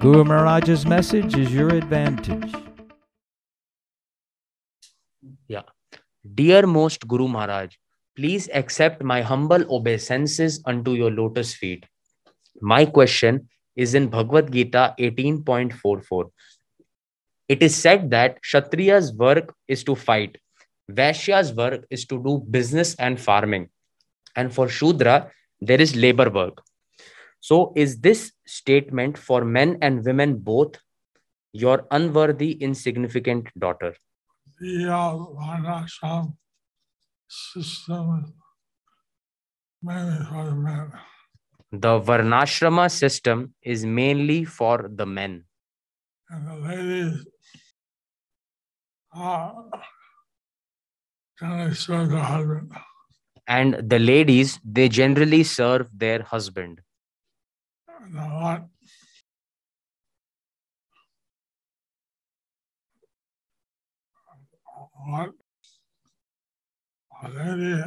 Guru Maharaj's message is your advantage. Yeah. Dear most Guru Maharaj, please accept my humble obeisances unto your lotus feet. My question is in Bhagavad Gita 18.44. It is said that Kshatriya's work is to fight, Vaishya's work is to do business and farming, and for Shudra, there is labor work. So, is this statement for men and women both? Your unworthy, insignificant daughter. the Varnashram system mainly for the men. The Varnashrama system is mainly for the men, And the ladies uh, generally serve the husband. and the ladies they generally serve their husband. What? What? A lady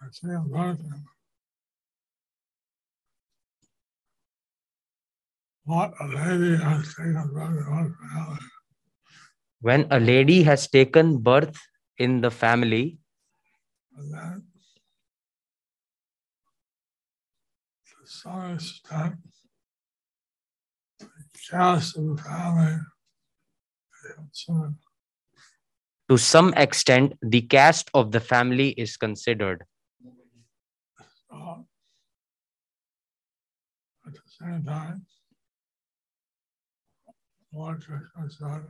has seen birth in what a lady has taken birth in family. When a lady has taken birth in the family, then to some extent, the caste of the family is considered. So, at the same time, Lord Krishna said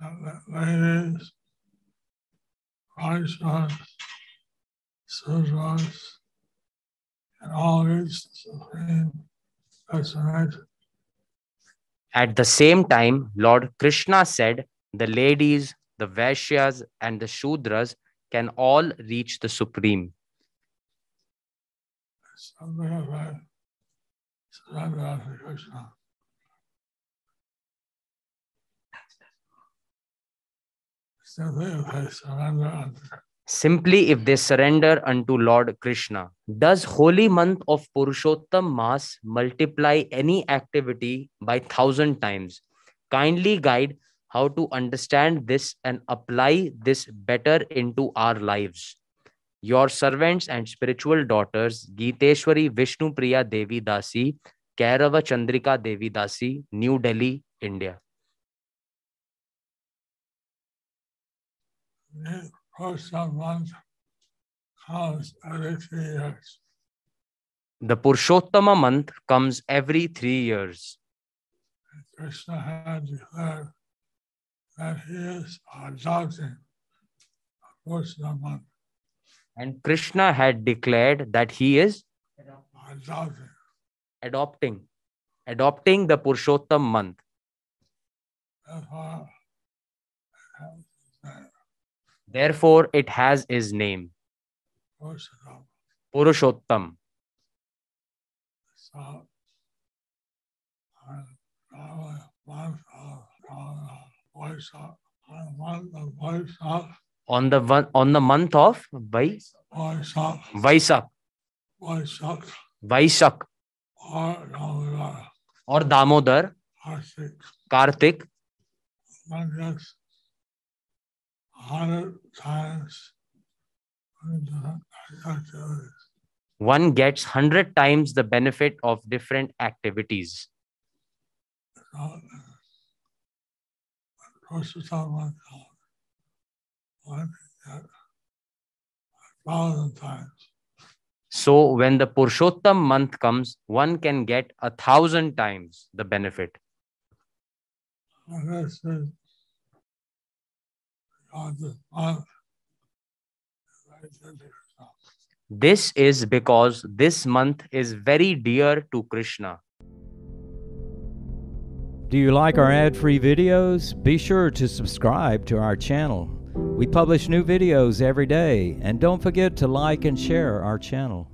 that ladies, Vaishyas, Sudras, these At the same time, Lord Krishna said the ladies, the Vaishyas, and the Shudras can all reach the Supreme. Something Simply if they surrender unto Lord Krishna. Does holy month of Purushottam Maas multiply any activity by thousand times? Kindly guide how to understand this and apply this better into our lives. Your servants and spiritual daughters, Geeteshwari Vishnu Priya Devi Dasi, Kairava Chandrika Devi Dasi, New Delhi, India. First of comes every three years. The Purushottama month comes every three years. Krishna had declared that he is adopting the the month, And Krishna had declared that he is adopting. adopting, adopting the Purushottam month. Therefore, it has his name, Therefore, it has his name, first of all. Purushottam. So, on on the month of on the voice of on the month of voice of On the one, on the month of Vai, voice of Vaisak, voice of Vaisak or Damodar, or One gets hundred times the one gets 100 times the benefit of different activities. So, when the Purushottam month comes, one can get a thousand times the benefit. And this is because this month is very difficult. This is because this month is very dear to Krishna. Do you like our ad free videos? Be sure to subscribe to our channel. We publish new videos every day, and don't forget to like and share our channel.